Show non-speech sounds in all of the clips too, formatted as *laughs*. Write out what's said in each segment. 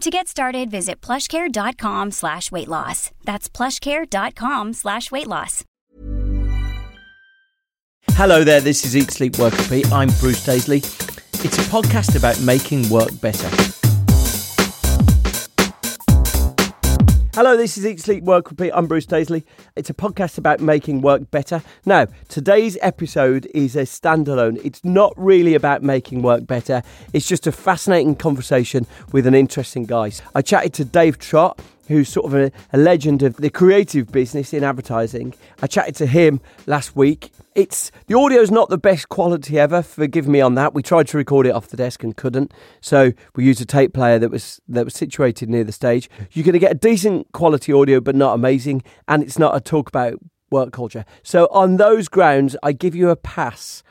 To get started, visit plushcare.com slash weight loss. That's plushcare.com slash weight loss. Hello there, this is Eat Sleep Work Repeat. I'm Bruce Daisley. It's a podcast about making work better. Hello, this is Eat Sleep Work Repeat. I'm Bruce Daisley. It's a podcast about making work better. Now, today's episode is a standalone. It's not really about making work better, it's just a fascinating conversation with an interesting guy. I chatted to Dave Trott who's sort of a, a, legend of the creative business in advertising. I chatted to him last week. It's the audio's not the best quality ever. Forgive me on that. We tried to record it off the desk and couldn't, so we used a tape player that was that was situated near the stage. You're going to get a decent quality audio, but not amazing, and it's not a talk about work culture. So on those grounds, I give you a pass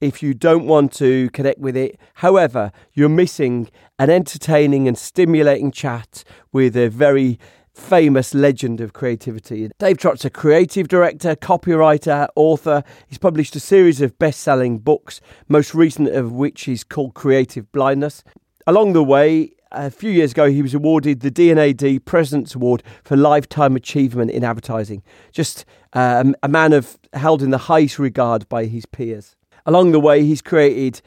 if you don't want to connect with it. However, you're missing an entertaining and stimulating chat with a very famous legend of creativity. Dave Trott's a creative director, copywriter, author. He's published a series of best selling books, most recent of which is called Creative Blindness. Along the way, a few years ago, he was awarded the D&AD President's Award for Lifetime Achievement in Advertising. Just um, a man of held in the highest regard by his peers. Along the way, he's created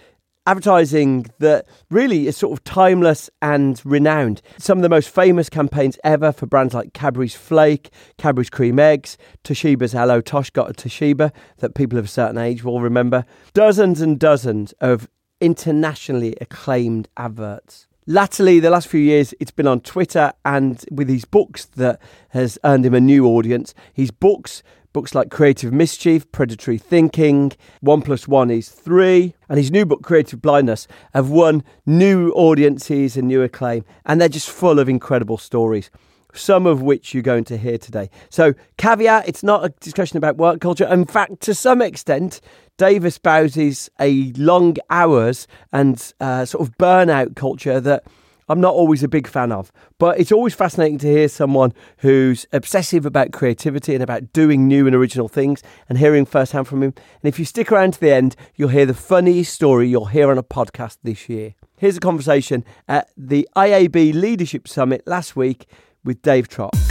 advertising that really is sort of timeless and renowned. Some of the most famous campaigns ever for brands like Cadbury's Flake, Cadbury's Cream Eggs, Toshiba's Hello Tosh got a Toshiba that people of a certain age will remember. Dozens and dozens of internationally acclaimed adverts. Latterly, the last few years, it's been on Twitter and with his books that has earned him a new audience. His books Books like Creative Mischief, Predatory Thinking, One Plus One is Three, and his new book, Creative Blindness, have won new audiences and new acclaim. And they're just full of incredible stories, some of which you're going to hear today. So, caveat it's not a discussion about work culture. In fact, to some extent, Dave espouses a long hours and uh, sort of burnout culture that I'm not always a big fan of. But it's always fascinating to hear someone who's obsessive about creativity and about doing new and original things and hearing firsthand from him. And if you stick around to the end, you'll hear the funniest story you'll hear on a podcast this year. Here's a conversation at the IAB Leadership Summit last week with Dave Trott.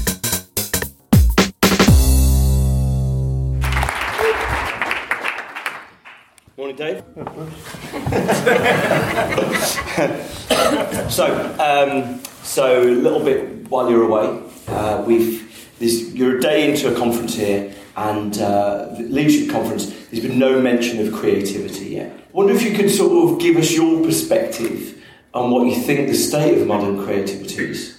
Morning, Dave. *laughs* so, um, so a little bit while you're away, uh, we've this, you're a day into a conference here, and uh, leadership conference. There's been no mention of creativity yet. I wonder if you could sort of give us your perspective on what you think the state of modern creativity is.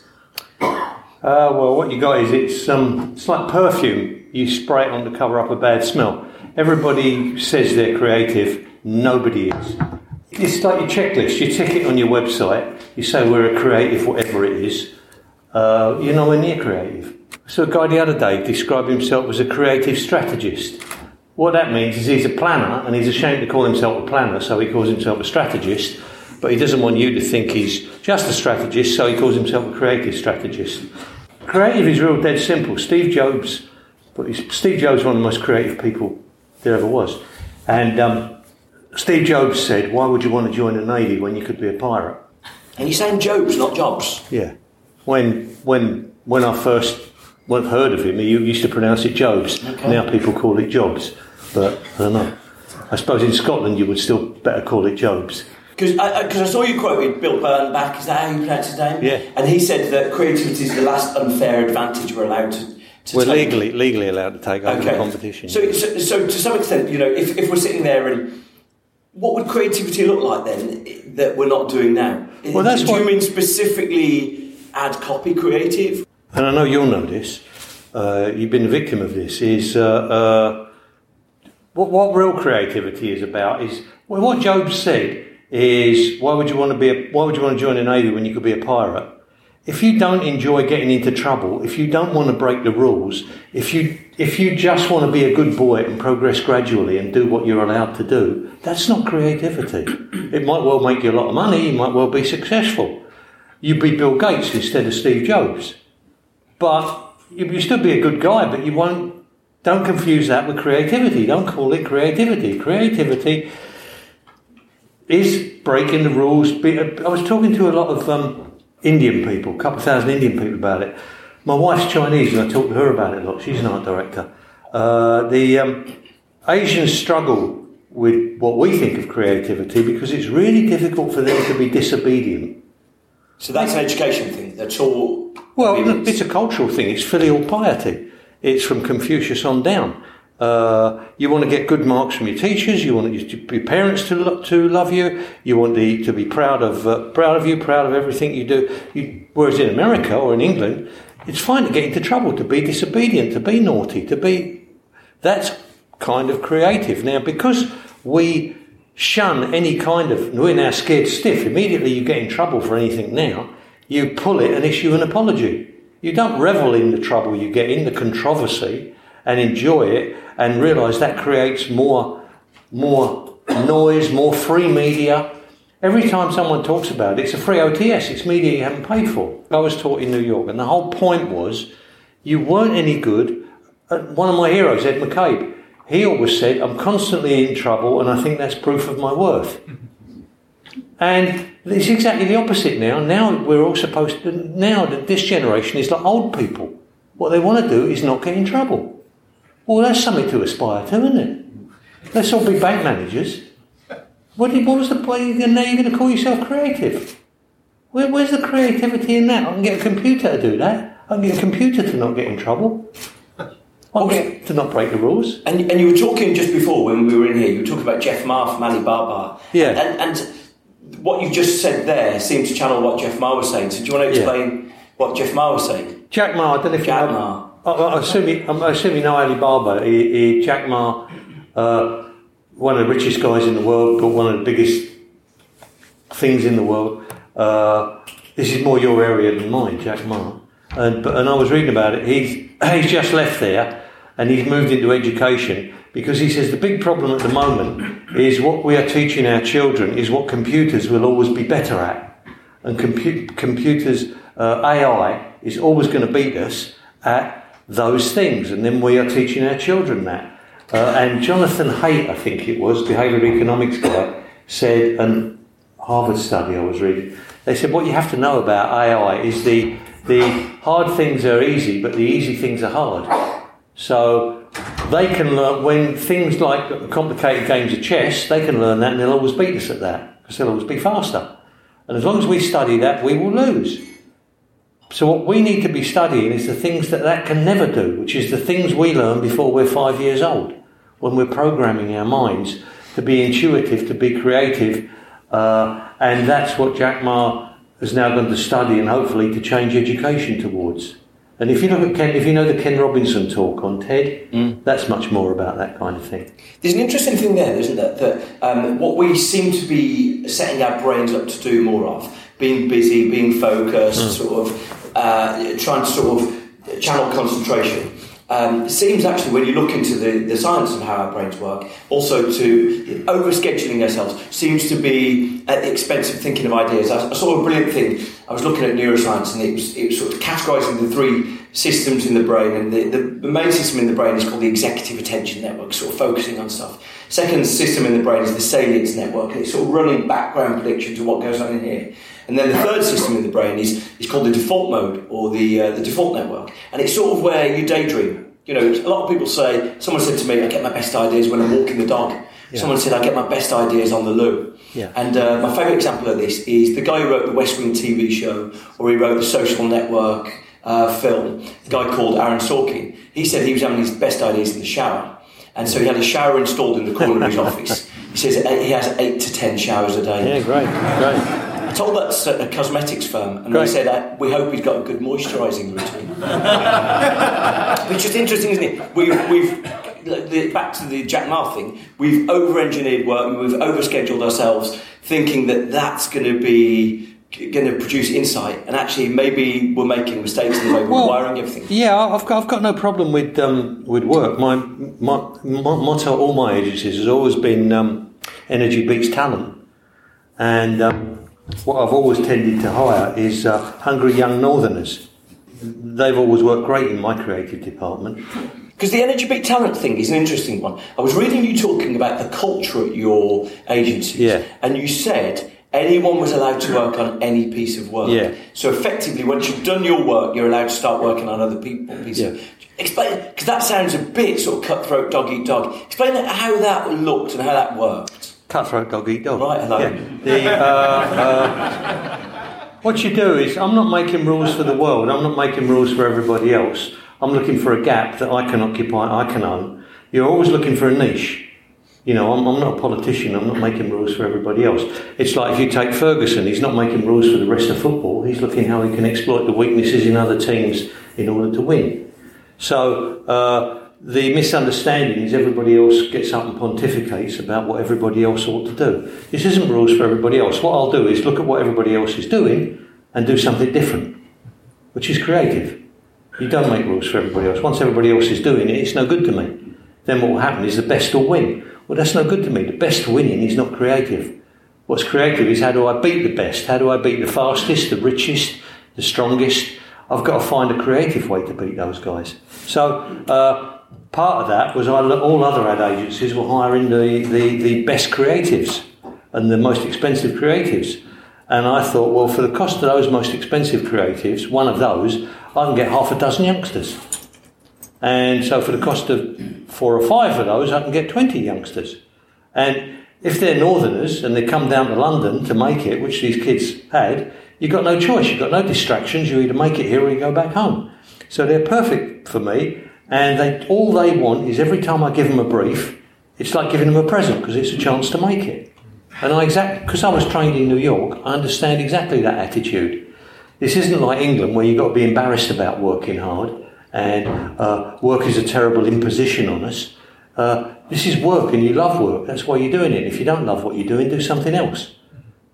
Uh, well, what you got is it's um, it's like perfume. You spray it on to cover up a bad smell. Everybody says they're creative, nobody is. It's like your checklist. You tick it on your website, you say we're a creative, whatever it is. Uh, you're nowhere near creative. So, a guy the other day described himself as a creative strategist. What that means is he's a planner and he's ashamed to call himself a planner, so he calls himself a strategist. But he doesn't want you to think he's just a strategist, so he calls himself a creative strategist. Creative is real dead simple. Steve Jobs, but Steve Jobs is one of the most creative people there ever was. And um, Steve Jobs said, Why would you want to join the Navy when you could be a pirate? And you're saying Jobs, not Jobs? Yeah. When, when, when I first heard of him, he used to pronounce it Jobs. Okay. Now people call it Jobs. But I don't know. I suppose in Scotland you would still better call it Jobs. Because I, I, saw you quoted Bill Bernbach, is that how you pronounce his name? Yeah. And he said that creativity is the last unfair advantage we're allowed to We're take- legally legally allowed to take over the competition. So, so, so to some extent, you know, if, if we're sitting there and what would creativity look like then that we're not doing now? Well, that's Do what- you mean specifically ad copy creative? and I know you'll know this. Uh, you've been a victim of this. Is uh, uh, what what real creativity is about is well, what Job said is why would you want to be a, why would you want to join the navy when you could be a pirate? If you don't enjoy getting into trouble, if you don't want to break the rules, if you if you just want to be a good boy and progress gradually and do what you're allowed to do, that's not creativity. It might well make you a lot of money. You might well be successful. You'd be Bill Gates instead of Steve Jobs. But you, you still be a good guy, but you won't. Don't confuse that with creativity. Don't call it creativity. Creativity is breaking the rules. I was talking to a lot of um, Indian people, a couple of thousand Indian people about it. My wife's Chinese, and I talk to her about it a lot. She's an art director. Uh, the um, Asians struggle with what we think of creativity because it's really difficult for them to be disobedient. So that's an education thing. That's all. Well, obedience. it's a cultural thing. It's filial piety. It's from Confucius on down. Uh, you want to get good marks from your teachers. You want your parents to lo- to love you. You want the, to be proud of uh, proud of you, proud of everything you do. You, whereas in America or in England, it's fine to get into trouble, to be disobedient, to be naughty, to be. That's kind of creative. Now, because we shun any kind of, we're now scared stiff. Immediately you get in trouble for anything now, you pull it and issue an apology. You don't revel in the trouble you get in, the controversy, and enjoy it and realise that creates more, more noise, more free media. Every time someone talks about it, it's a free OTS, it's media you haven't paid for. I was taught in New York, and the whole point was you weren't any good. One of my heroes, Ed McCabe, he always said, I'm constantly in trouble, and I think that's proof of my worth. And it's exactly the opposite now. Now we're all supposed to, now that this generation is like old people. What they want to do is not get in trouble. Well, that's something to aspire to, isn't it? Let's all be bank managers. What, did- what was the point? Now you're going to call yourself creative. Where, where's the creativity in that? I can get a computer to do that. I can get a computer to not get in trouble. I get to not break the rules. And, and you were talking just before when we were in here, you were talking about Jeff Ma from Alibaba. Yeah. And, and what you just said there seemed to channel what Jeff Ma was saying. So do you want to Yeah. explain what Jeff Ma was saying? Jack Ma, I don't know if Jack you know. Ma. I, I assume you, I assume you know Alibaba. He, he, Jack Ma, uh, one of the richest guys in the world, but one of the biggest things in the world. Uh, this is more your area than mine, Jack Ma. And, and I was reading about it. He's, he's just left there and he's moved into education because he says the big problem at the moment is what we are teaching our children is what computers will always be better at. And compu- computers, uh, AI, is always going to beat us at those things. And then we are teaching our children that. Uh, and Jonathan Haidt, I think it was, behavioural economics guy, said, and Harvard study I was reading, they said what you have to know about AI is the, the hard things are easy, but the easy things are hard. So they can learn, when things like complicated games of chess, they can learn that and they'll always beat us at that because they'll always be faster. And as long as we study that, we will lose. So what we need to be studying is the things that that can never do, which is the things we learn before we're five years old, when we're programming our minds to be intuitive, to be creative, uh, and that's what Jack Ma is now going to study and hopefully to change education towards. And if you look at Ken, if you know the Ken Robinson talk on TED, that's much more about that kind of thing. There's an interesting thing there, isn't there? That um, what we seem to be setting our brains up to do more of, being busy, being focused, sort of uh, trying to sort of channel concentration. Um, it seems actually, when you look into the, the science of how our brains work, also to over scheduling ourselves seems to be at the expense of thinking of ideas. I, I saw a brilliant thing. I was looking at neuroscience, and it was, it was sort of categorising the three systems in the brain, and the, the, the main system in the brain is called the executive attention network, sort of focusing on stuff. Second system in the brain is the salience network, and it's sort of running background prediction to what goes on in here. And then the third system in the brain is, is called the default mode or the, uh, the default network. And it's sort of where you daydream. You know, a lot of people say, someone said to me, I get my best ideas when I'm walking the dog. Someone said, I get my best ideas on the loo. Yeah. And uh, my favourite example of this is the guy who wrote the West Wing TV show, or he wrote The Social Network, uh, film, a guy called Aaron Sorkin, he said he was having his best ideas in the shower. And so he had a shower installed in the corner of his *laughs* office. He says he has eight to ten showers a day. Yeah, great, great. I told that to a cosmetics firm, and Great. they said we hope he's got a good moisturising routine. *laughs* Which is interesting, isn't it? We've, we've the, back to the Jack Ma thing. We've over-engineered work, and we've overscheduled ourselves, thinking that that's going to be going to produce insight, and actually maybe we're making mistakes in the way we're Well, wiring everything. Yeah, I've got, I've got no problem with um, with work. My, my, my motto, all my agencies has always been um, energy beats talent, and um, what I've always tended to hire is uh, hungry young northerners. They've always worked great in my creative department. Because the energy beat talent thing is an interesting one. I was reading you talking about the culture at your agency, Yeah. and you said anyone was allowed to work on any piece of work. Yeah. So effectively, once you've done your work, you're allowed to start working on other people's pieces. Yeah. Explain, because that sounds a bit sort of cutthroat, dog eat dog. Explain how that looked and how that worked. Cutthroat dog eat dog. Right, hello. Yeah. The, uh, uh, what you do is, I'm not making rules for the world. I'm not making rules for everybody else. I'm looking for a gap that I can occupy, I can own. You're always looking for a niche. You know, I'm, I'm not a politician. I'm not making rules for everybody else. It's like if you take Ferguson, he's not making rules for the rest of football. He's looking how he can exploit the weaknesses in other teams in order to win. So uh, the misunderstanding is everybody else gets up and pontificates about what everybody else ought to do. This isn't rules for everybody else. What I'll do is look at what everybody else is doing and do something different, which is creative. You don't make rules for everybody else. Once everybody else is doing it, it's no good to me. Then what will happen is the best will win. Well, that's no good to me. The best winning is not creative. What's creative is how do I beat the best? How do I beat the fastest, the richest, the strongest? I've got to find a creative way to beat those guys. So uh, part of that was all other ad agencies were hiring the, the, the best creatives and the most expensive creatives. And I thought, well, for the cost of those most expensive creatives, one of those, I can get half a dozen youngsters. And so for the cost of four or five of those, I can get 20 youngsters. And if they're northerners and they come down to London to make it, which these kids had, you've got no choice. You've got no distractions. You either make it here or you go back home. So they're perfect for me. And they, all they want is every time I give them a brief, it's like giving them a present because it's a chance to make it. And I exact because I was trained in New York, I understand exactly that attitude. This isn't like England where you've got to be embarrassed about working hard and uh, work is a terrible imposition on us. Uh, this is work and you love work. That's why you're doing it. If you don't love what you're doing, do something else.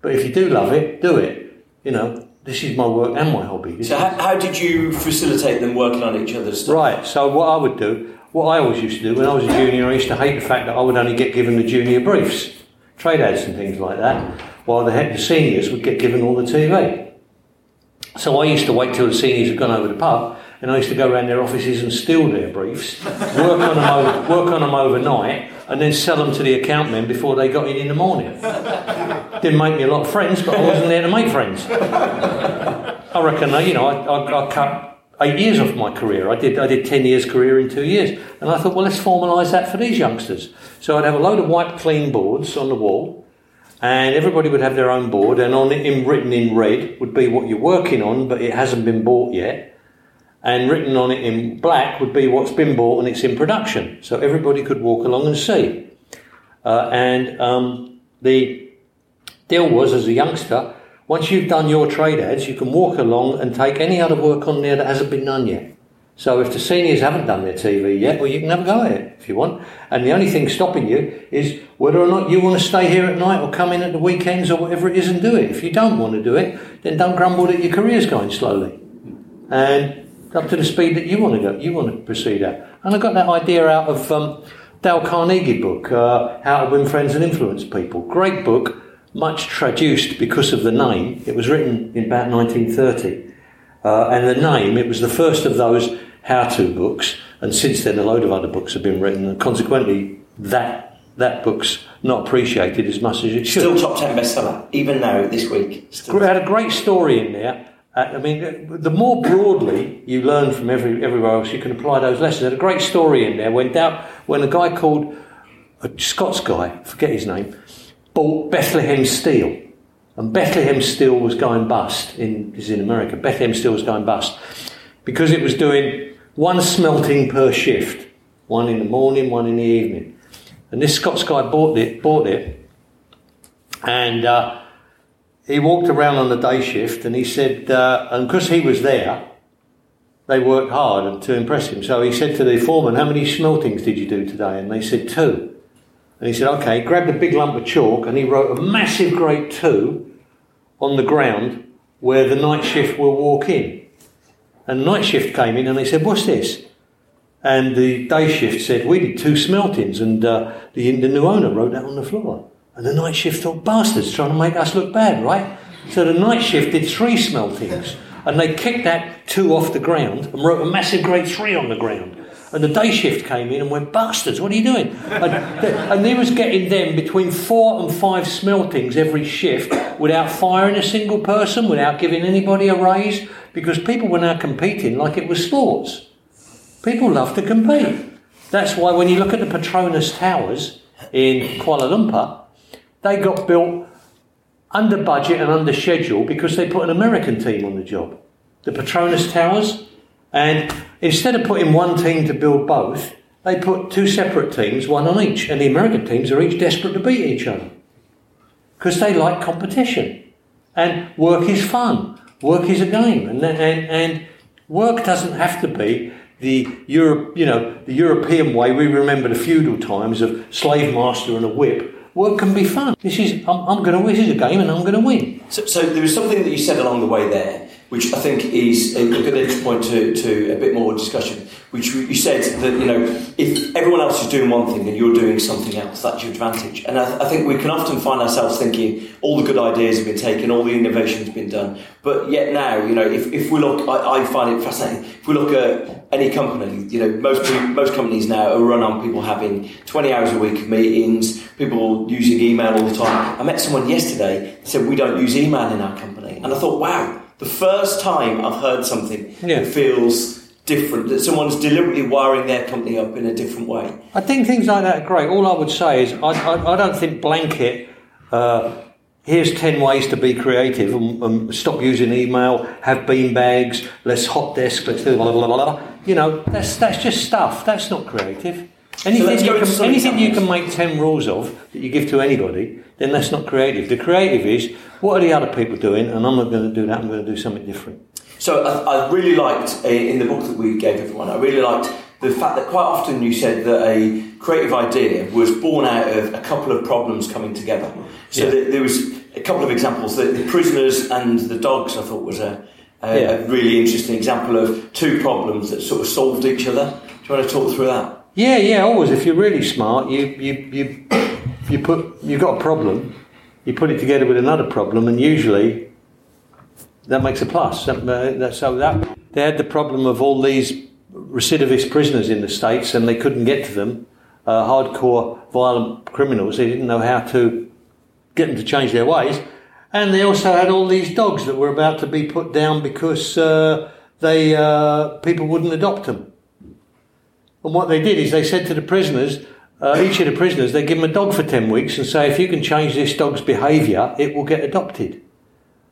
But if you do love it, do it. You know, this is my work and my hobby. This So how, how did you facilitate them working on each other's stuff? Right, so what I would do, what I always used to do when I was a junior, I used to hate the fact that I would only get given the junior briefs, trade ads and things like that, while the, head, the seniors would get given all the TV. So I used to wait till the seniors had gone over the pub, and I used to go around their offices and steal their briefs, work on them, over, work on them overnight, and then sell them to the account men before they got in in the morning. Didn't make me a lot of friends, but I wasn't there to make friends. I reckon, uh, you know, I, I, I cut eight years off my career. I did, I did 10 years career in two years. And I thought, well, let's formalise that for these youngsters. So I'd have a load of white clean boards on the wall, and everybody would have their own board, and on it, in, written in red, would be what you're working on, but it hasn't been bought yet. And written on it in black would be what's been bought and it's in production. So everybody could walk along and see. Uh, and um, the deal was, as a youngster, once you've done your trade ads, you can walk along and take any other work on there that hasn't been done yet. So if the seniors haven't done their TV yet, well, you can have a go at it if you want. And the only thing stopping you is whether or not you want to stay here at night or come in at the weekends or whatever it is and do it. If you don't want to do it, then don't grumble that your career's going slowly. And up to the speed that you want to go, you want to proceed at. And I got that idea out of um, Dale Carnegie book, uh, How to Win Friends and Influence People. Great book, much traduced because of the name. It was written in about 1930. Uh, and the name, it was the first of those how-to books. And since then, a load of other books have been written. And consequently, that, that book's not appreciated as much as it should. Still top 10 bestseller, even now, this week. Still. It had a great story in there. Uh, I mean, the more broadly you learn from every, everywhere else, you can apply those lessons. Had a great story in there when, Dow, when a guy called, a Scots guy, forget his name, bought Bethlehem Steel. And Bethlehem Steel was going bust in, is in America. Bethlehem Steel was going bust. because it was doing one smelting per shift, one in the morning, one in the evening. And this Scots guy bought it, bought it, and uh, he walked around on the day shift, and he said, uh, and because he was there, they worked hard and to impress him. So he said to the foreman, "How many smeltings did you do today?" And they said two. And he said, "Okay." Grabbed a big lump of chalk, and he wrote a massive great two on the ground where the night shift will walk in. And night shift came in, and they said, "What's this?" And the day shift said, We did two smeltings, and uh, the, the new owner wrote that on the floor. And the night shift thought, Bastards, trying to make us look bad, right? So the night shift did three smeltings, and they kicked that two off the ground and wrote a massive grade three on the ground. And the day shift came in and went, Bastards, what are you doing? And, and they was getting them between four and five smeltings every shift without firing a single person, without giving anybody a raise, because people were now competing like it was sports. People love to compete. That's why when you look at the Petronas Towers in Kuala Lumpur, they got built under budget and under schedule because they put an American team on the job. The Petronas Towers, and instead of putting one team to build both, they put two separate teams, one on each, and the American teams are each desperate to beat each other because they like competition. And work is fun. Work is a game, and and and work doesn't have to be the you know, the European way. We remember the feudal times of slave master and a whip. Work can be fun. This is I'm, I'm going to. This is a game, and I'm going to win. So, so there was something that you said along the way there, which I think is a good entry point to, to a bit more discussion. Which you said that you know if everyone else is doing one thing and you're doing something else, that's your advantage. And I, I think we can often find ourselves thinking all the good ideas have been taken, all the innovation has been done, but yet now you know if, if we look, I, I find it fascinating. If we look at any company, you know most most companies now are run on people having 20 hours a week of meetings, people using email all the time. I met someone yesterday said we don't use email in our company, and I thought, wow, the first time I've heard something Yeah. that feels different, that someone's deliberately wiring their company up in a different way. I think things like that are great. All I would say is I, I, I don't think blanket. Uh, here's ten ways to be creative and, stop using email. Have bean bags. Let's hot desk. Let's do blah blah blah. blah. You know, that's that's just stuff. That's not creative. Anything, let's you, can, anything you can make ten rules of that you give to anybody, then that's not creative. The creative is what are the other people doing, and I'm not going to do that. I'm going to do something different. So I, I really liked uh, in the book that we gave everyone. I really liked the fact that quite often you said that a creative idea was born out of a couple of problems coming together. So Yeah. that there was a couple of examples. The, the prisoners and the dogs, I thought, was a, a, Yeah. a really interesting example of two problems that sort of solved each other. Do you want to talk through that? Yeah, yeah. Always, if you're really smart, you you you you put you've got a problem, you put it together with another problem, and usually that makes a plus. Uh, so that they had the problem of all these recidivist prisoners in the states, and they couldn't get to them. Uh, hardcore violent criminals. They didn't know how to get them to change their ways, and they also had all these dogs that were about to be put down because uh, they uh, people wouldn't adopt them. And what they did is they said to the prisoners, uh, each of the prisoners, they give them a dog for 10 weeks and say, if you can change this dog's behaviour, it will get adopted.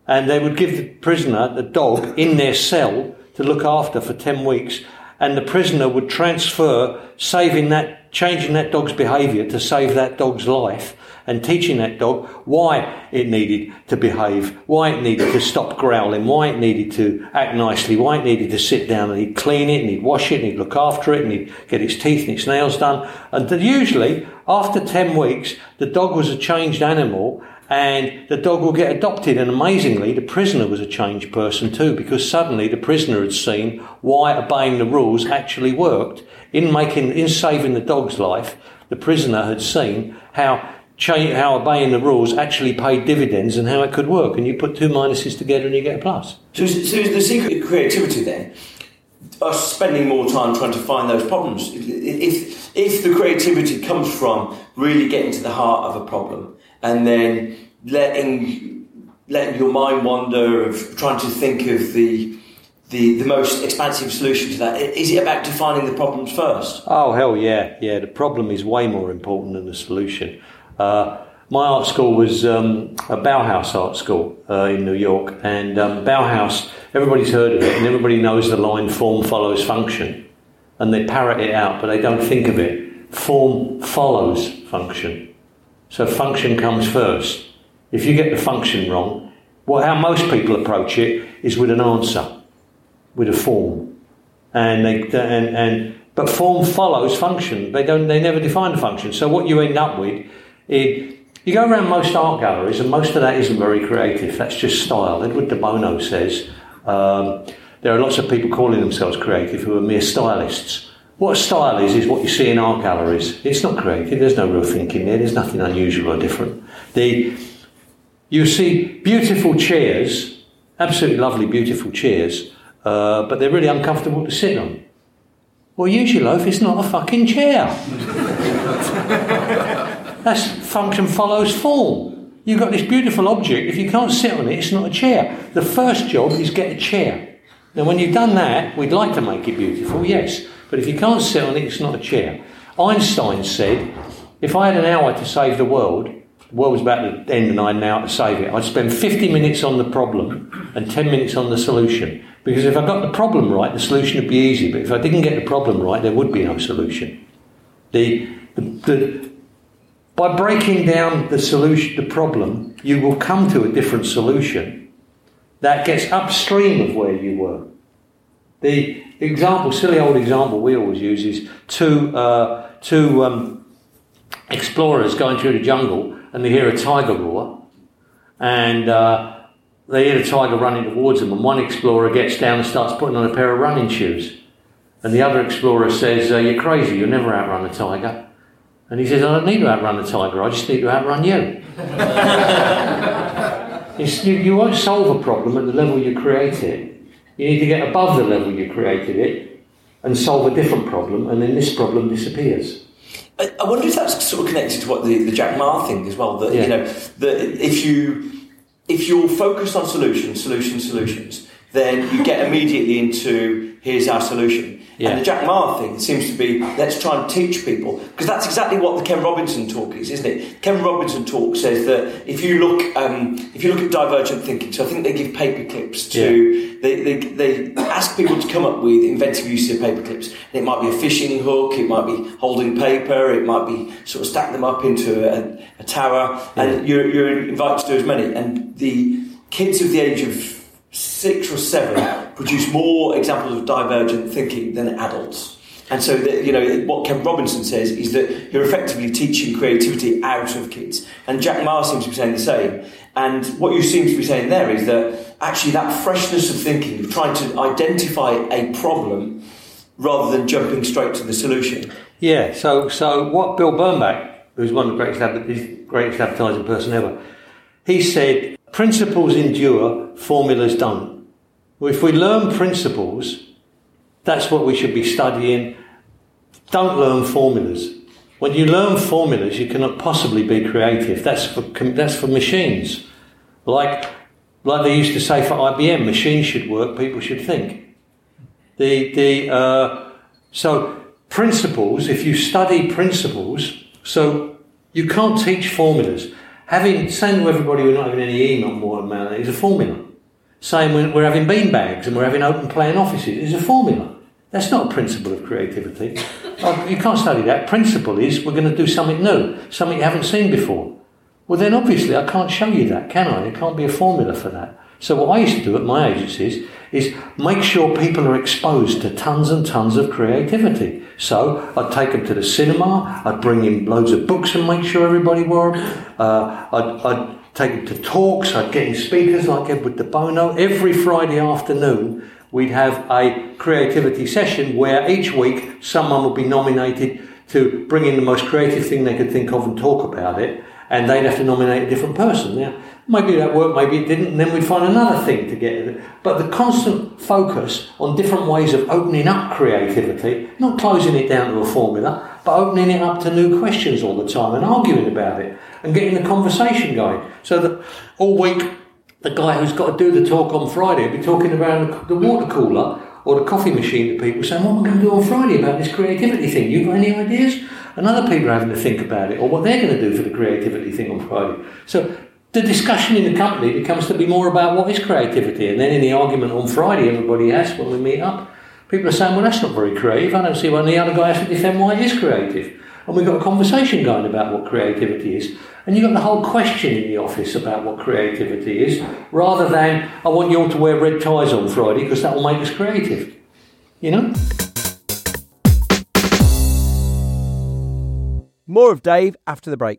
And they would give the prisoner the dog in their cell to look after for 10 weeks. And the prisoner would transfer saving that, changing that dog's behaviour to save that dog's life and teaching that dog why it needed to behave, why it needed to stop growling, why it needed to act nicely, why it needed to sit down and he'd clean it and he'd wash it and he'd look after it and he'd get its teeth and its nails done. And usually, after 10 weeks, the dog was a changed animal and the dog will get adopted. And amazingly, the prisoner was a changed person too, because suddenly the prisoner had seen why obeying the rules actually worked. In making, in saving the dog's life, the prisoner had seen how cha- how obeying the rules actually paid dividends and how it could work. And you put two minuses together and you get a plus. So, so the secret of creativity then, us spending more time trying to find those problems. If if the creativity comes from really getting to the heart of a problem and then letting letting your mind wander of trying to think of the the, the most expansive solution to that, is it about defining the problems first? Oh hell yeah, yeah. The problem is way more important than the solution. Uh, my art school was um, a Bauhaus art school uh, in New York, and um, Bauhaus everybody's heard of it, and everybody knows the line form follows function, and they parrot it out, but they don't think of it. Form follows function. So function comes first. If you get the function wrong, well, how most people approach it is with an answer, with a form, and they and and but form follows function. They don't. They never define the function. So what you end up with, is you go around most art galleries, and most of that isn't very creative. That's just style. Edward de Bono says um, there are lots of people calling themselves creative who are mere stylists. What style is, is what you see in art galleries. It's not creative, there's no real thinking there, there's nothing unusual or different. The, you see beautiful chairs, absolutely lovely, beautiful chairs, uh, but they're really uncomfortable to sit on. Well, your loaf, it's not a fucking chair. *laughs* That's function follows form. You've got this beautiful object, if you can't sit on it, it's not a chair. The first job is get a chair. Now, when you've done that, we'd like to make it beautiful, yes. But if you can't sit on it, it's not a chair. Einstein said, if I had an hour to save the world, the world was about to end and I had an hour to save it, I'd spend 50 minutes on the problem and 10 minutes on the solution. Because if I got the problem right, the solution would be easy. But if I didn't get the problem right, there would be no solution. The, the, the, by breaking down the solution, the problem, you will come to a different solution that gets upstream of where you were. The example, silly old example we always use is two, uh, two um, explorers going through the jungle and they hear a tiger roar and uh, they hear the tiger running towards them and one explorer gets down and starts putting on a pair of running shoes. And the other explorer says, uh, You're crazy, you'll never outrun a tiger. And he says, I don't need to outrun the tiger, I just need to outrun you. *laughs* you, you won't solve a problem at the level you create it you need to get above the level you created it and solve a different problem, and then this problem disappears. I, I wonder if that's sort of connected to what the, the Jack Ma thing as well. That yeah. you know, that if you if you're focused on solutions, solutions, solutions, then you get immediately into here's our solution. Yeah. And the Jack Ma thing seems to be let's try and teach people because that's exactly what the Ken Robinson talk is, isn't it? Ken Robinson talk says that if you look um, if you look at divergent thinking, so I think they give paper clips to yeah. they, they, they ask people to come up with inventive uses of paper clips. And it might be a fishing hook, it might be holding paper, it might be sort of stack them up into a, a tower, yeah. and you're, you're invited to do as many. And the kids of the age of six or seven produce more examples of divergent thinking than adults. And so, you know, what Ken Robinson says is that you're effectively teaching creativity out of kids. And Jack Ma seems to be saying the same. And what you seem to be saying there is that actually that freshness of thinking, trying to identify a problem rather than jumping straight to the solution. Yeah, so, so what Bill Bernbach, who's one of the greatest, greatest advertising person ever, he said, principles endure, formulas don't. If we learn principles, that's what we should be studying. Don't learn formulas. When you learn formulas, you cannot possibly be creative. That's for, that's for machines. Like, like they used to say for IBM, machines should work, people should think. The, the, uh, so, principles, if you study principles, so you can't teach formulas. Having, saying to everybody we're not having any email mail is a formula saying we're having bean bags and we're having open plan offices is a formula. That's not a principle of creativity. Oh, you can't study that. Principle is we're going to do something new, something you haven't seen before. Well, then obviously I can't show you that, can I? There can't be a formula for that. So what I used to do at my agencies is make sure people are exposed to tons and tons of creativity. So I'd take them to the cinema, I'd bring in loads of books and make sure everybody wore them. Uh, I'd, I'd take them to talks, I'd get in speakers like Edward de Bono. Every Friday afternoon, we'd have a creativity session where each week someone would be nominated to bring in the most creative thing they could think of and talk about it, and they'd have to nominate a different person. Maybe that worked, maybe it didn't, and then we'd find another thing to get it. But the constant focus on different ways of opening up creativity, not closing it down to a formula, but opening it up to new questions all the time and arguing about it and getting the conversation going. So that all week, the guy who's got to do the talk on Friday will be talking about the water cooler or the coffee machine to people, saying, What am I going to do on Friday about this creativity thing? You got any ideas? And other people are having to think about it or what they're going to do for the creativity thing on Friday. So the discussion in the company becomes to be more about what is creativity. And then in the argument on Friday, everybody asks when we meet up, people are saying, well, that's not very creative. I don't see why the other guy has to defend why it is creative. And we've got a conversation going about what creativity is. And you've got the whole question in the office about what creativity is, rather than, I want you all to wear red ties on Friday because that will make us creative. You know? More of Dave after the break.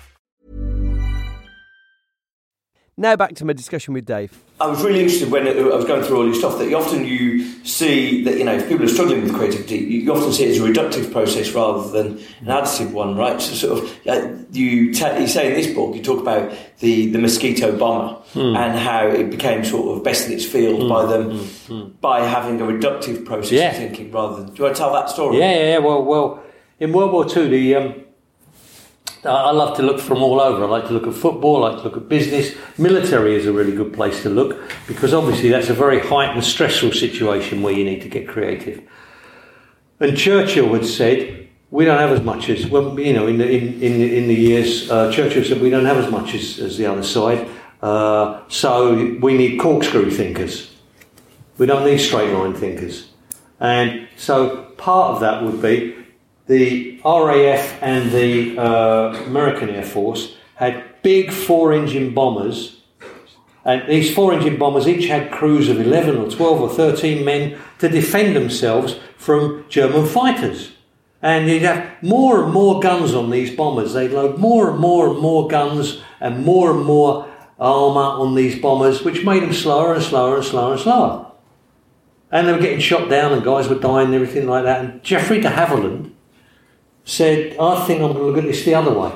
Now back to my discussion with Dave. I was really interested when I was going through all your stuff that you often you see that you know if people are struggling with creativity, you often see it as a reductive process rather than an additive one, right? So sort of uh, you ta- you say in this book you talk about the the mosquito bomber Hmm. and how it became sort of best in its field by them by having a reductive process. Yeah. of thinking rather than. Do I tell that story? Yeah, yeah, yeah. Well, well, in World War Two, the um, I love to look from all over. I like to look at football. I like to look at business. Military is a really good place to look because obviously that's a very heightened, stressful situation where you need to get creative. And Churchill had said, "We don't have as much as well, you know." In the in in, in the years, uh, Churchill said, "We don't have as much as, as the other side, uh, so we need corkscrew thinkers. We don't need straight line thinkers." And so part of that would be the RAF and the uh, American Air Force had big four engine bombers. And these four engine bombers each had crews of 11 or 12 or 13 men to defend themselves from German fighters. And you'd have more and more guns on these bombers. They'd load more and more and more guns and more and more armour on these bombers, which made them slower and slower and slower and slower. And they were getting shot down and guys were dying and everything like that. And Geoffrey de Havilland said, I think I'm going to look at this the other way.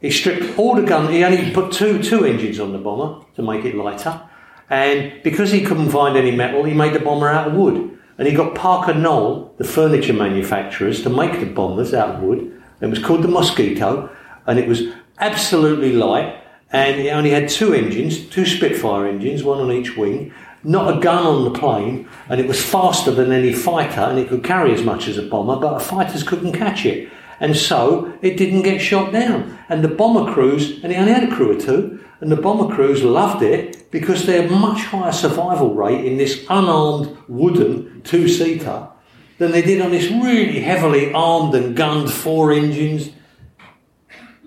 He stripped all the gun, he only put two, two engines on the bomber to make it lighter. And because he couldn't find any metal, he made the bomber out of wood. And he got Parker Knoll, the furniture manufacturers, to make the bombers out of wood. It was called the Mosquito, and it was absolutely light. And it only had two engines, two Spitfire engines, one on each wing, not a gun on the plane, and it was faster than any fighter, and it could carry as much as a bomber, but the fighters couldn't catch it. And so it didn't get shot down. And the bomber crews, and it only had a crew or two, and the bomber crews loved it because they had much higher survival rate in this unarmed wooden two seater than they did on this really heavily armed and gunned four engines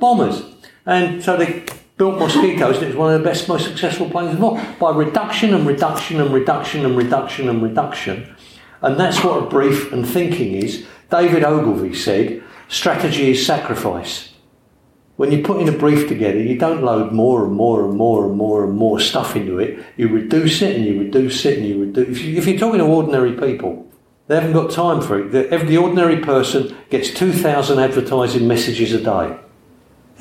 bombers. And so they built Mosquitoes, and it was one of the best, most successful planes of all by reduction and reduction and reduction and reduction and reduction. And that's what a brief and thinking is. David Ogilvy said, strategy is sacrifice. When you're putting a brief together, you don't load more and more and more and more and more stuff into it. You reduce it and you reduce it and you reduce. If, you, if you're talking to ordinary people, they haven't got time for it. The, the ordinary person gets 2,000 advertising messages a day.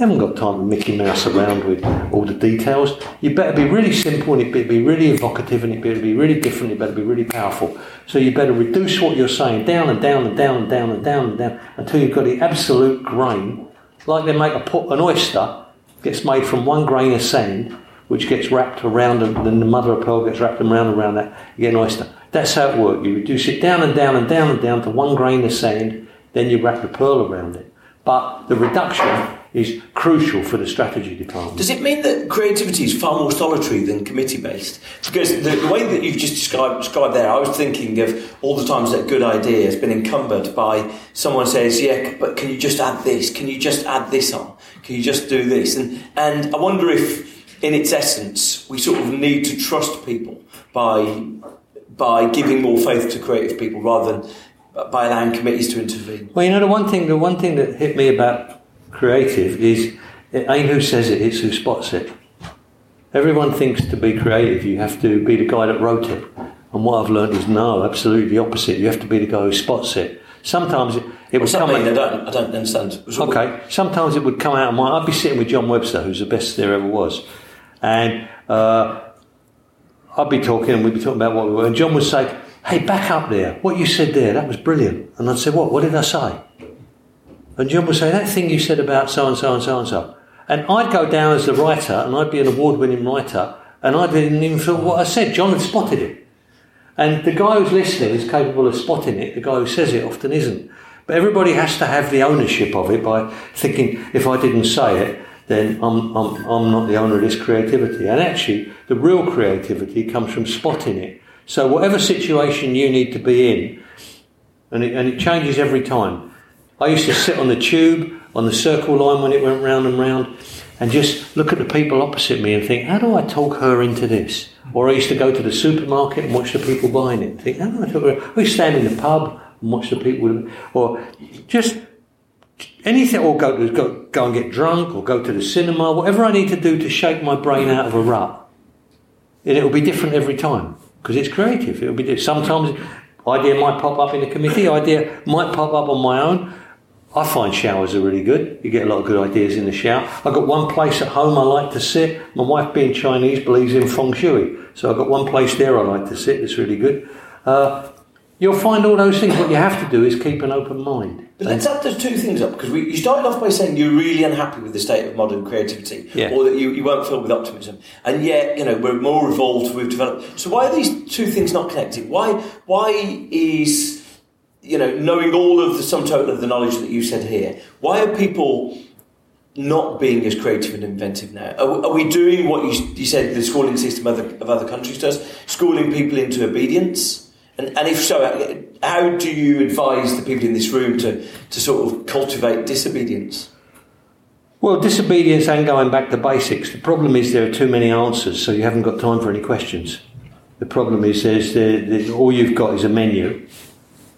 Haven't got time to Mickey Mouse around with all the details. You better be really simple and it better be really evocative and it better be really different, it better be really powerful. So you better reduce what you're saying down and down and down and down and down and down until you've got the absolute grain. Like they make a an oyster gets made from one grain of sand, which gets wrapped around and then the mother of pearl gets wrapped around and around that, you get an oyster. That's how it works. You reduce it down and down and down and down to one grain of sand, then you wrap the pearl around it. But the reduction is crucial for the strategy department. Does it mean that creativity is far more solitary than committee based? Because the, the, way that you've just described, described there, I was thinking of all the times that a good idea has been encumbered by someone says, "Yeah, but can you just add this? Can you just add this on? Can you just do this?" And and I wonder if, in its essence, we sort of need to trust people by by giving more faith to creative people rather than by allowing committees to intervene. Well, you know, the one thing the one thing that hit me about creative is it ain't who says it, it's who spots it. Everyone thinks to be creative, you have to be the guy that wrote it. And what I've learned is no, absolutely the opposite. You have to be the guy who spots it. Sometimes it, it would come out. I don't, I don't understand. Okay. Sometimes it would come out of my. I'd be sitting with John Webster, who's the best there ever was, and uh, I'd be talking, and we'd be talking about what we were, and John would say, "Hey, back up there! What you said there, that was brilliant." And I'd say, "What? What did I say?" And John would say, that thing you said about so and so and so and so. And I'd go down as the writer, and I'd be an award winning writer, and I didn't even feel what I said. John had spotted it. And the guy who's listening is capable of spotting it, the guy who says it often isn't. But everybody has to have the ownership of it by thinking, if I didn't say it, then I'm, I'm, I'm not the owner of this creativity. And actually, the real creativity comes from spotting it. So, whatever situation you need to be in, and it, and it changes every time, I used to sit on the tube, on the circle line when it went round and round, and just look at the people opposite me and think, how do I talk her into this? Or I used to go to the supermarket and watch the people buying it think, how do I talk her? We stand in the pub and watch the people, or just anything, or go, to, go, go and get drunk, or go to the cinema, whatever I need to do to shake my brain out of a rut. And it will be different every time because it's creative. It will be sometimes idea might pop up in a committee, idea might pop up on my own. I find showers are really good. You get a lot of good ideas in the shower. I've got one place at home I like to sit. My wife, being Chinese, believes in feng shui. So I've got one place there I like to sit that's really good. Uh, you'll find all those things. What you have to do is keep an open mind. But let's add those two things up because we, you started off by saying you're really unhappy with the state of modern creativity, yeah. or that you, you weren't filled with optimism, and yet you know we're more evolved, we've developed. So why are these two things not connected? Why why is you know, knowing all of the sum total of the knowledge that you said here, why are people not being as creative and inventive now? Are, are we doing what you, you, said the schooling system of other, of other countries does, schooling people into obedience? And, and if so, how do you advise the people in this room to, to sort of cultivate disobedience? Well, disobedience and going back to basics. The problem is there are too many answers, so you haven't got time for any questions. The problem is there's, there's all you've got is a menu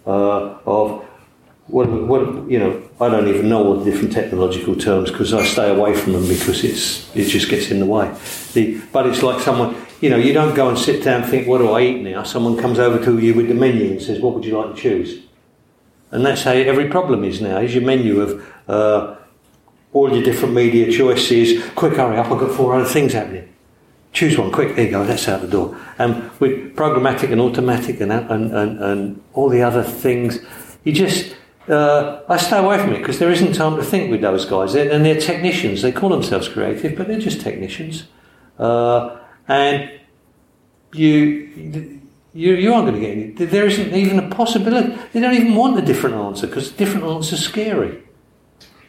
uh, of what, what you know. I don't even know all the different technological terms because I stay away from them because it's it just gets in the way. The, but it's like someone you know you don't go and sit down and think what do I eat now. Someone comes over to you with the menu and says what would you like to choose, and that's how every problem is now. Is your menu of uh, all your different media choices. Quick, hurry up! I've got four other things happening choose one quick, there you go, that's out the door. Um, with programmatic and automatic and, and, and, and all the other things, you just, uh, I stay away from it because there isn't time to think with those guys. They're, and they're technicians. They call themselves creative, but they're just technicians. Uh, and you, you, you aren't going to get any. There isn't even a possibility. They don't even want a different answer because different answers scary.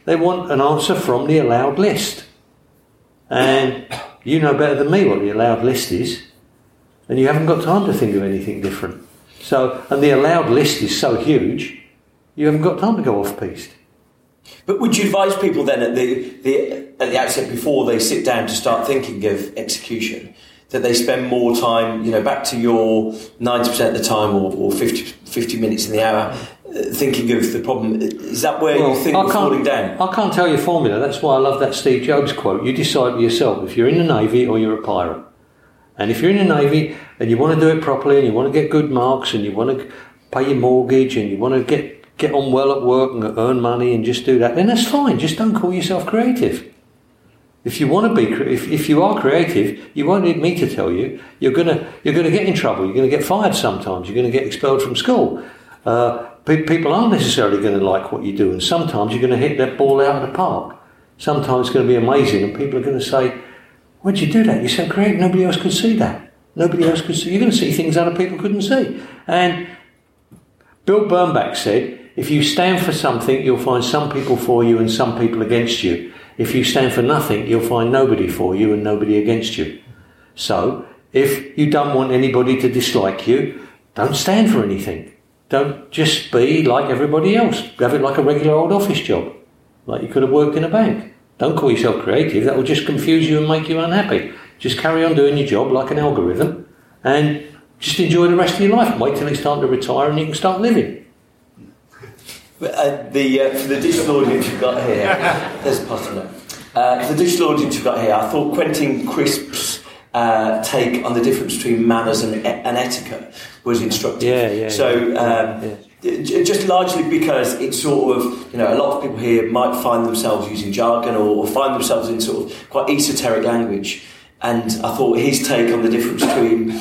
They want an answer from the allowed list. And you know better than me what the allowed list is, and you haven't got time to think of anything different. So, and the allowed list is so huge, you haven't got time to go off piste. But would you advise people then at the, the at the outset before they sit down to start thinking of execution that they spend more time, you know, back to your 90% of the time or, or 50, 50 minutes in the hour, thinking of the problem. Is that where well, you think we're falling down? I can't tell you formula. That's why I love that Steve Jobs quote. You decide for yourself if you're in the Navy or you're a pirate. And if you're in the Navy and you want to do it properly and you want to get good marks and you want to pay your mortgage and you want to get, get on well at work and earn money and just do that, then that's fine. Just don't call yourself creative. If you want to be, if, if you are creative, you won't need me to tell you. You're gonna, you're gonna get in trouble. You're gonna get fired sometimes. You're gonna get expelled from school. Uh, people aren't necessarily going to like what you do, and sometimes you're going to hit that ball out of the park. Sometimes it's going to be amazing, and people are going to say, Where'd you do that? You're so great, nobody else could see that. Nobody else could see. You're going to see things other people couldn't see. And Bill Bernbach said, if you stand for something, you'll find some people for you and some people against you. If you stand for nothing, you'll find nobody for you and nobody against you. So, if you don't want anybody to dislike you, don't stand for anything. Don't just be like everybody else. Have it like a regular old office job, like you could have worked in a bank. Don't call yourself creative, that will just confuse you and make you unhappy. Just carry on doing your job like an algorithm and just enjoy the rest of your life. Wait till it's time to retire and you can start living. Uh, the, uh, the digital audience you've got here, *laughs* there's a post uh, the digital audience you've got here, I thought Quentin Crisp's uh, take on the difference between manners and, and etiquette was instructive. Yeah, yeah. So, um, yeah. just largely because it's sort of, you know, a lot of people here might find themselves using jargon or, or find themselves in sort of quite esoteric language. And I thought his take on the difference between,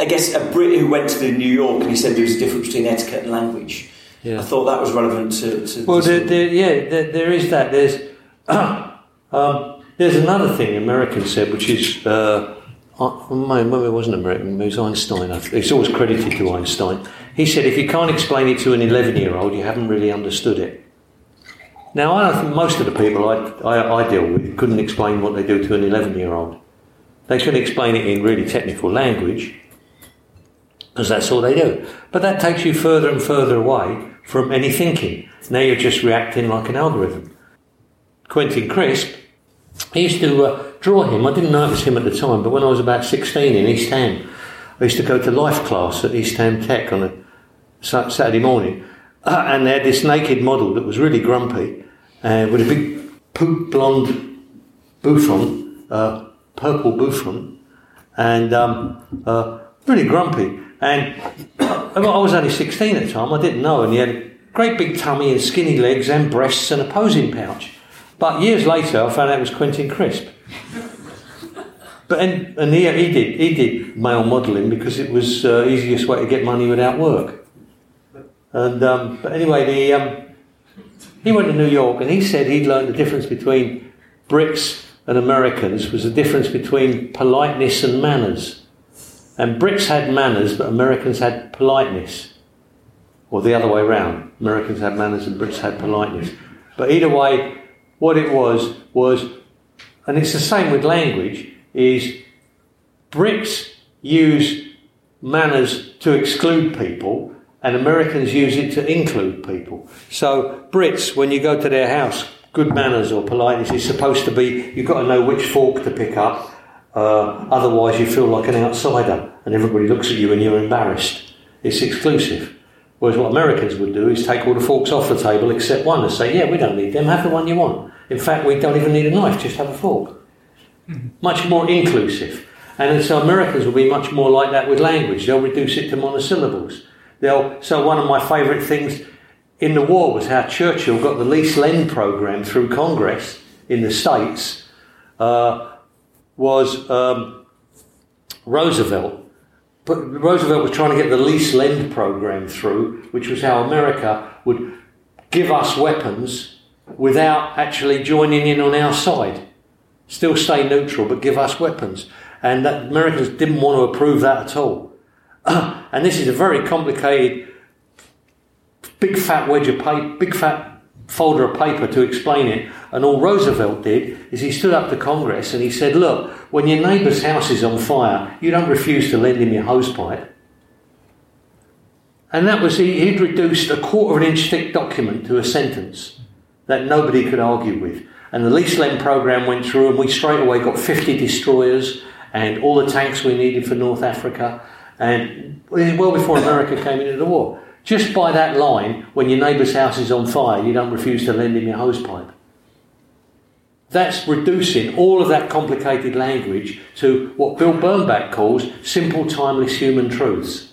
I guess, a Brit who went to New York and he said there was a difference between etiquette and language. Yeah. I thought that was relevant to. to well, there, there, yeah, there, there is that. There's *coughs* um, there's another thing Americans said, which is uh, maybe it wasn't American, it was Einstein. It's always credited to Einstein. He said, if you can't explain it to an 11 year old, you haven't really understood it. Now, I don't think most of the people I, I, I deal with couldn't explain what they do to an 11 year old. They can explain it in really technical language, because that's all they do. But that takes you further and further away from any thinking. Now you're just reacting like an algorithm. Quentin Crisp, I used to uh, draw him. I didn't was him at the time, but when I was about 16 in East Ham, I used to go to life class at East Ham Tech on a Saturday morning, uh, and they had this naked model that was really grumpy, uh, with a big poop blonde bouffant, uh, purple bouffant, and um, uh, really grumpy. And *coughs* I was only 16 at the time, I didn't know, and he had a great big tummy and skinny legs and breasts and a posing pouch. But years later, I found out it was Quentin Crisp. But and, and he, he did he did male modelling because it was uh, easiest way to get money without work. And um, but anyway, the, um, he went to New York and he said he'd learned the difference between Brits and Americans was the difference between politeness and manners. And Brits had manners, but Americans had politeness. Or the other way around. Americans had manners and Brits had politeness. But either way, what it was was, and it's the same with language, is Brits use manners to exclude people and Americans use it to include people. So Brits, when you go to their house, good manners or politeness is supposed to be you've got to know which fork to pick up. Uh, otherwise, you feel like an outsider, and everybody looks at you and you're embarrassed. It's exclusive. Whereas what Americans would do is take all the forks off the table except one and say, "Yeah, we don't need them. Have the one you want." In fact, we don't even need a knife. Just have a fork. Mm-hmm. Much more inclusive. And so Americans will be much more like that with language. They'll reduce it to monosyllables. They'll, so one of my favourite things in the war was how Churchill got the lease lend program through Congress in the States. Uh, was um, Roosevelt. But Roosevelt was trying to get the lease lend program through, which was how America would give us weapons without actually joining in on our side. Still stay neutral, but give us weapons. And Americans didn't want to approve that at all. *clears throat* and this is a very complicated, big fat wedge of paper, big fat folder of paper to explain it. And all Roosevelt did is he stood up to Congress and he said, Look, when your neighbour's house is on fire, you don't refuse to lend him your hosepipe. And that was, he, he'd reduced a quarter of an inch thick document to a sentence that nobody could argue with. And the lease lend program went through, and we straight away got 50 destroyers and all the tanks we needed for North Africa, and well before America came into the war. Just by that line, when your neighbour's house is on fire, you don't refuse to lend him your hosepipe. That's reducing all of that complicated language to what Bill Bernbach calls simple, timeless human truths.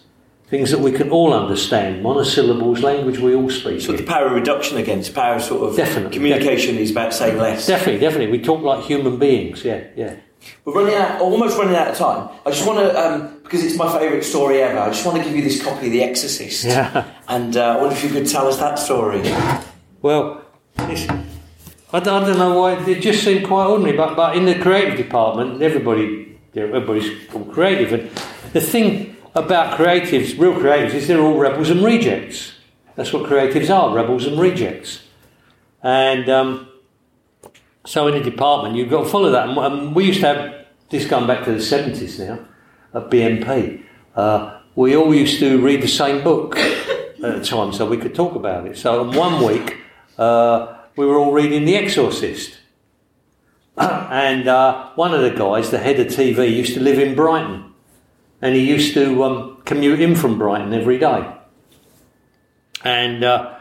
Things that we can all understand, monosyllables, language we all speak. So the power of reduction against power of sort of definitely, communication definitely. is about saying less. Definitely, definitely. We talk like human beings. Yeah, yeah. We're running out, almost running out of time. I just want to, um, because it's my favourite story ever. I just want to give you this copy of The Exorcist. Yeah. And uh, I wonder if you could tell us that story. Well, I don't, I don't know why it just seemed quite ordinary, but but in the creative department, everybody everybody's all creative, and the thing about creatives, real creatives, is they're all rebels and rejects. That's what creatives are, rebels and rejects. And um, So in a department, you've got to follow that. And- we used to have this going back to the seventies now at BMP. Uh, we all used to read the same book *laughs* at the time, so we could talk about it. So in one week, uh, we were all reading The Exorcist. *coughs* and uh, one of the guys, the head of TV, used to live in Brighton, and he used to um, commute in from Brighton every day. And uh,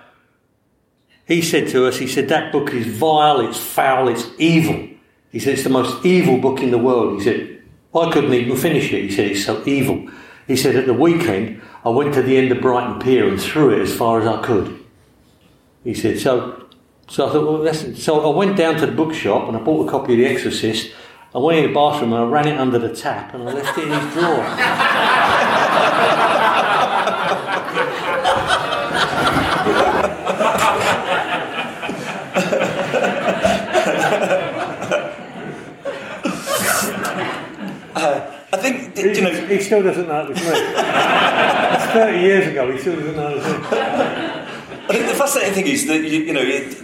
he said to us, he said, that book is vile, it's foul, it's evil. He said, it's the most evil book in the world. He said, I couldn't even finish it. He said, it's so evil. He said, at the weekend, I went to the end of Brighton Pier and threw it as far as I could. He said, so, so I thought, well, that's, so I went down to the bookshop and I bought a copy of The Exorcist. I went in the bathroom and I ran it under the tap and I left it in his drawer. *laughs* I think, He, you know, he still doesn't know it was me. That's 30 years ago, he still doesn't know it was me. I think the fascinating thing is that you, you know, it,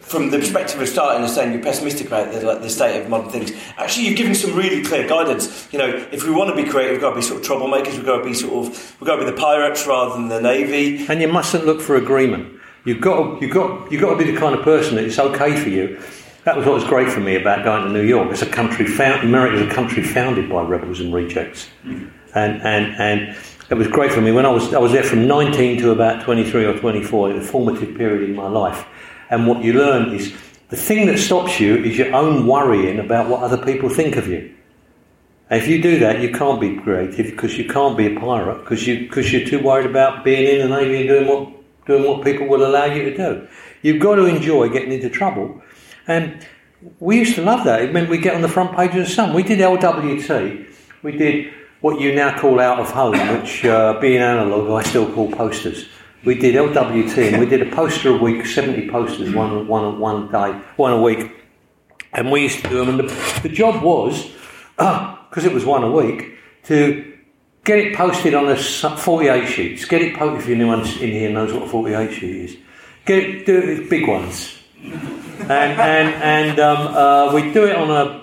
from the perspective of starting and saying you're pessimistic about the, like, the state of modern things, actually you've given some really clear guidance. You know, if we want to be creative, we've got to be sort of troublemakers. We've got to be sort of, we've got to be the pirates rather than the navy. And you mustn't look for agreement. You've got to, you've got, you've got to be the kind of person that it's okay for you. That was what was great for me about going to New York. It's a country found, America is a country founded by rebels and rejects, and and and it was great for me when I was I was there from 19 to about 23 or 24, a formative period in my life. And what you learn is the thing that stops you is your own worrying about what other people think of you. And if you do that, you can't be creative because you can't be a pirate because you because you're too worried about being in the navy and doing what doing what people will allow you to do. You've got to enjoy getting into trouble, and we used to love that. It meant we get on the front page of the Sun. We did LWT. We did what you now call out of home, *coughs* which uh, being analogue, I still call posters. We did LWT, and we did a poster a week, seventy posters, one one one day, one a week, and we used to do them. And the, the job was, *coughs* because it was one a week, to get it posted on a s- 48 sheets. Get it posted if anyone in here knows what a 48 sheet is. Get it, do it big ones, and and and um, uh, we do it on a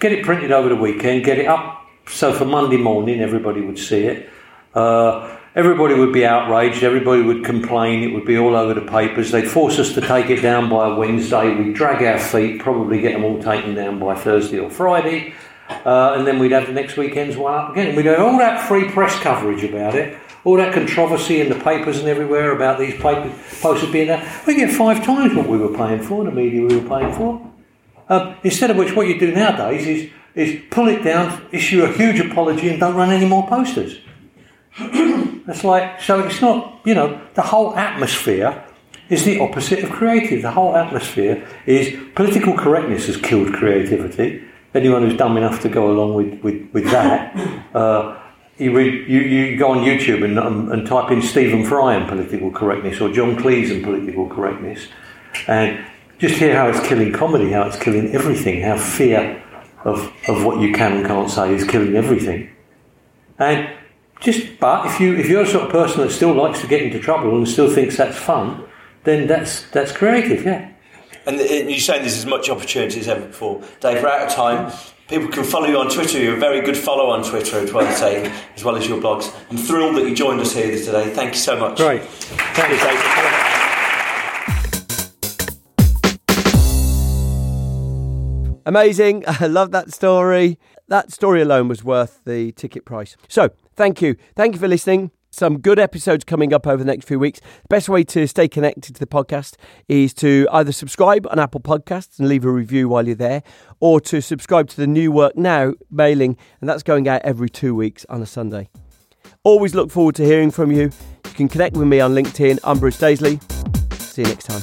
get it printed over the weekend, get it up so for Monday morning everybody would see it. Uh, everybody would be outraged, everybody would complain, it would be all over the papers. They'd force us to take it down by Wednesday, we'd drag our feet, probably get them all taken down by Thursday or Friday, uh, and then we'd have the next weekend's one up again. We'd have all that free press coverage about it. All that controversy in the papers and everywhere about these posters being there, we get five times what we were paying for, the media we were paying for. Um, instead of which, what you do nowadays is is pull it down, issue a huge apology, and don't run any more posters. *coughs* That's like so. It's not you know the whole atmosphere is the opposite of creative. The whole atmosphere is political correctness has killed creativity. Anyone who's dumb enough to go along with with, with that. *coughs* Uh, you, you, you go on YouTube and, um, and type in Stephen Fry and political correctness or John Cleese and political correctness, and just hear how it's killing comedy, how it's killing everything, how fear of, of what you can and can't say is killing everything. And just, but if you if you're the sort of person that still likes to get into trouble and still thinks that's fun, then that's that's creative, yeah. And you're saying there's as much opportunity as ever before. Dave, we're out of time. People can follow you on Twitter. You're a very good follow on Twitter as well, saying, as well as your blogs. I'm thrilled that you joined us here today. Thank you so much. Great. Thank you, Dave. Amazing. *laughs* I love that story. That story alone was worth the ticket price. So, thank you. Thank you for listening. Some good episodes coming up over the next few weeks. The best way to stay connected to the podcast is to either subscribe on Apple Podcasts and leave a review while you're there, or to subscribe to the New Work Now mailing, and that's going out every two weeks on a Sunday. Always look forward to hearing from you. You can connect with me on LinkedIn. I'm Bruce Daisley. See you next time.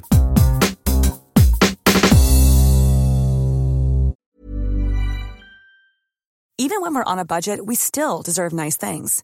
Even when we're on a budget, we still deserve nice things.